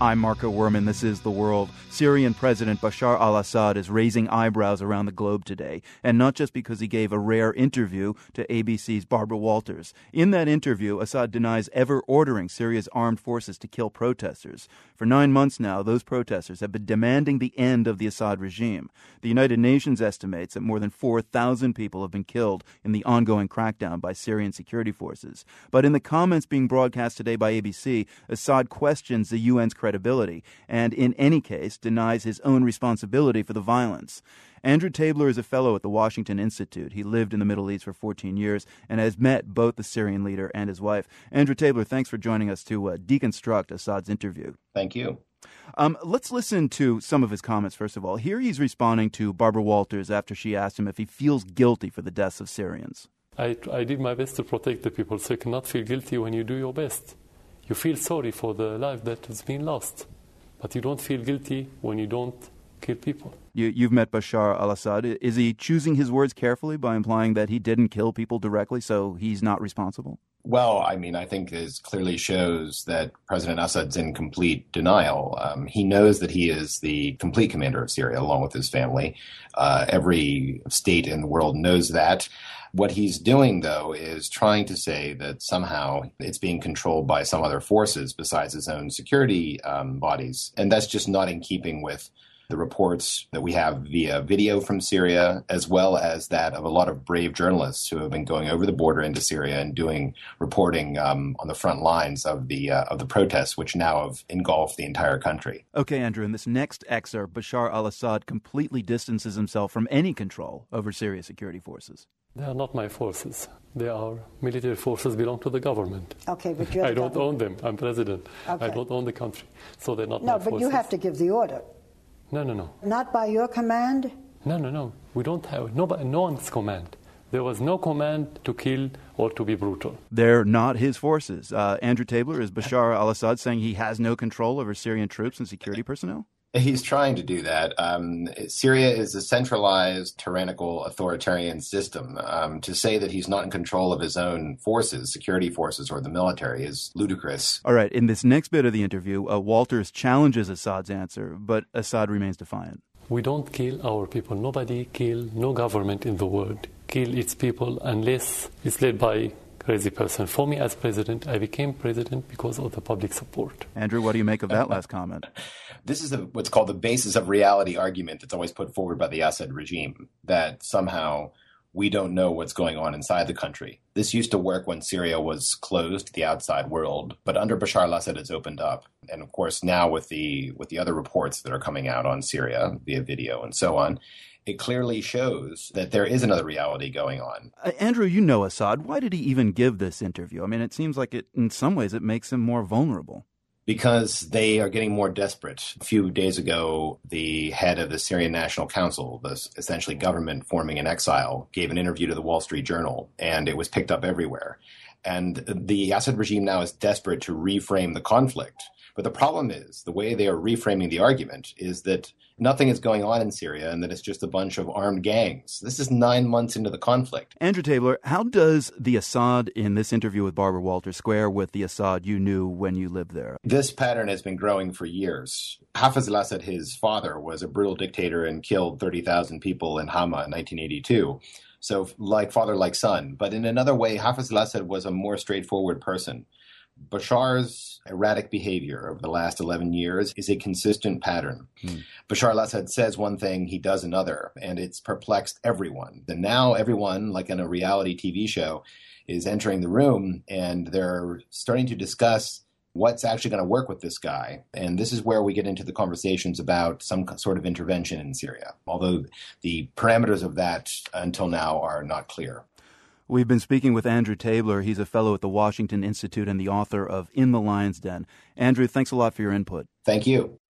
I'm Marco Werman. This is The World. Syrian President Bashar al Assad is raising eyebrows around the globe today, and not just because he gave a rare interview to ABC's Barbara Walters. In that interview, Assad denies ever ordering Syria's armed forces to kill protesters. For nine months now, those protesters have been demanding the end of the Assad regime. The United Nations estimates that more than 4,000 people have been killed in the ongoing crackdown by Syrian security forces. But in the comments being broadcast today by ABC, Assad questions the UN's credibility and, in any case, denies his own responsibility for the violence. Andrew Tabler is a fellow at the Washington Institute. He lived in the Middle East for 14 years and has met both the Syrian leader and his wife. Andrew Tabler, thanks for joining us to uh, deconstruct Assad's interview. Thank you. Um, let's listen to some of his comments, first of all. Here he's responding to Barbara Walters after she asked him if he feels guilty for the deaths of Syrians. I, I did my best to protect the people, so you cannot feel guilty when you do your best you feel sorry for the life that has been lost, but you don't feel guilty when you don't kill people. You, have met Bashar al Assad. Is he choosing his words carefully by implying that he didn't kill people directly, so he's not responsible? Well, I mean, I think this clearly shows that President Assad's in complete denial. Um, he knows that he is the complete commander of Syria, along with his family. Uh, every state in the world knows that. What he's doing, though, is trying to say that somehow it's being controlled by some other forces besides his own security um, bodies. And that's just not in keeping with the reports that we have via video from Syria, as well as that of a lot of brave journalists who have been going over the border into Syria and doing reporting um, on the front lines of the uh, of the protests, which now have engulfed the entire country. Okay, Andrew. In this next excerpt, Bashar al-Assad completely distances himself from any control over Syria's security forces. They are not my forces. They are military forces belong to the government. Okay, but you're I don't government. own them. I'm president. Okay. I don't own the country, so they're not no, my but forces. you have to give the order. No, no, no. Not by your command? No, no, no. We don't have nobody, no one's command. There was no command to kill or to be brutal. They're not his forces. Uh, Andrew Tabler is Bashar al-Assad saying he has no control over Syrian troops and security personnel. He's trying to do that. Um, Syria is a centralized, tyrannical, authoritarian system. Um, to say that he's not in control of his own forces, security forces, or the military is ludicrous. All right. In this next bit of the interview, uh, Walters challenges Assad's answer, but Assad remains defiant. We don't kill our people. Nobody kill, no government in the world kill its people unless it's led by crazy person. For me as president, I became president because of the public support. Andrew, what do you make of that last comment? This is a, what's called the basis of reality argument that's always put forward by the Assad regime that somehow we don't know what's going on inside the country. This used to work when Syria was closed to the outside world, but under Bashar al-Assad it's opened up. And of course now with the with the other reports that are coming out on Syria via video and so on, it clearly shows that there is another reality going on. Uh, Andrew, you know Assad. Why did he even give this interview? I mean, it seems like it, in some ways, it makes him more vulnerable. Because they are getting more desperate. A few days ago, the head of the Syrian National Council, the essentially government forming in exile, gave an interview to the Wall Street Journal, and it was picked up everywhere. And the Assad regime now is desperate to reframe the conflict but the problem is the way they are reframing the argument is that nothing is going on in Syria and that it's just a bunch of armed gangs. This is nine months into the conflict. Andrew Tabler, how does the Assad in this interview with Barbara Walters square with the Assad you knew when you lived there? This pattern has been growing for years. Hafez al Assad, his father, was a brutal dictator and killed 30,000 people in Hama in 1982. So, like father, like son. But in another way, Hafez al Assad was a more straightforward person. Bashar's erratic behavior over the last 11 years is a consistent pattern. Hmm. Bashar al Assad says one thing, he does another, and it's perplexed everyone. And now everyone, like in a reality TV show, is entering the room and they're starting to discuss what's actually going to work with this guy. And this is where we get into the conversations about some sort of intervention in Syria, although the parameters of that until now are not clear. We've been speaking with Andrew Tabler. He's a fellow at the Washington Institute and the author of In the Lion's Den. Andrew, thanks a lot for your input. Thank you.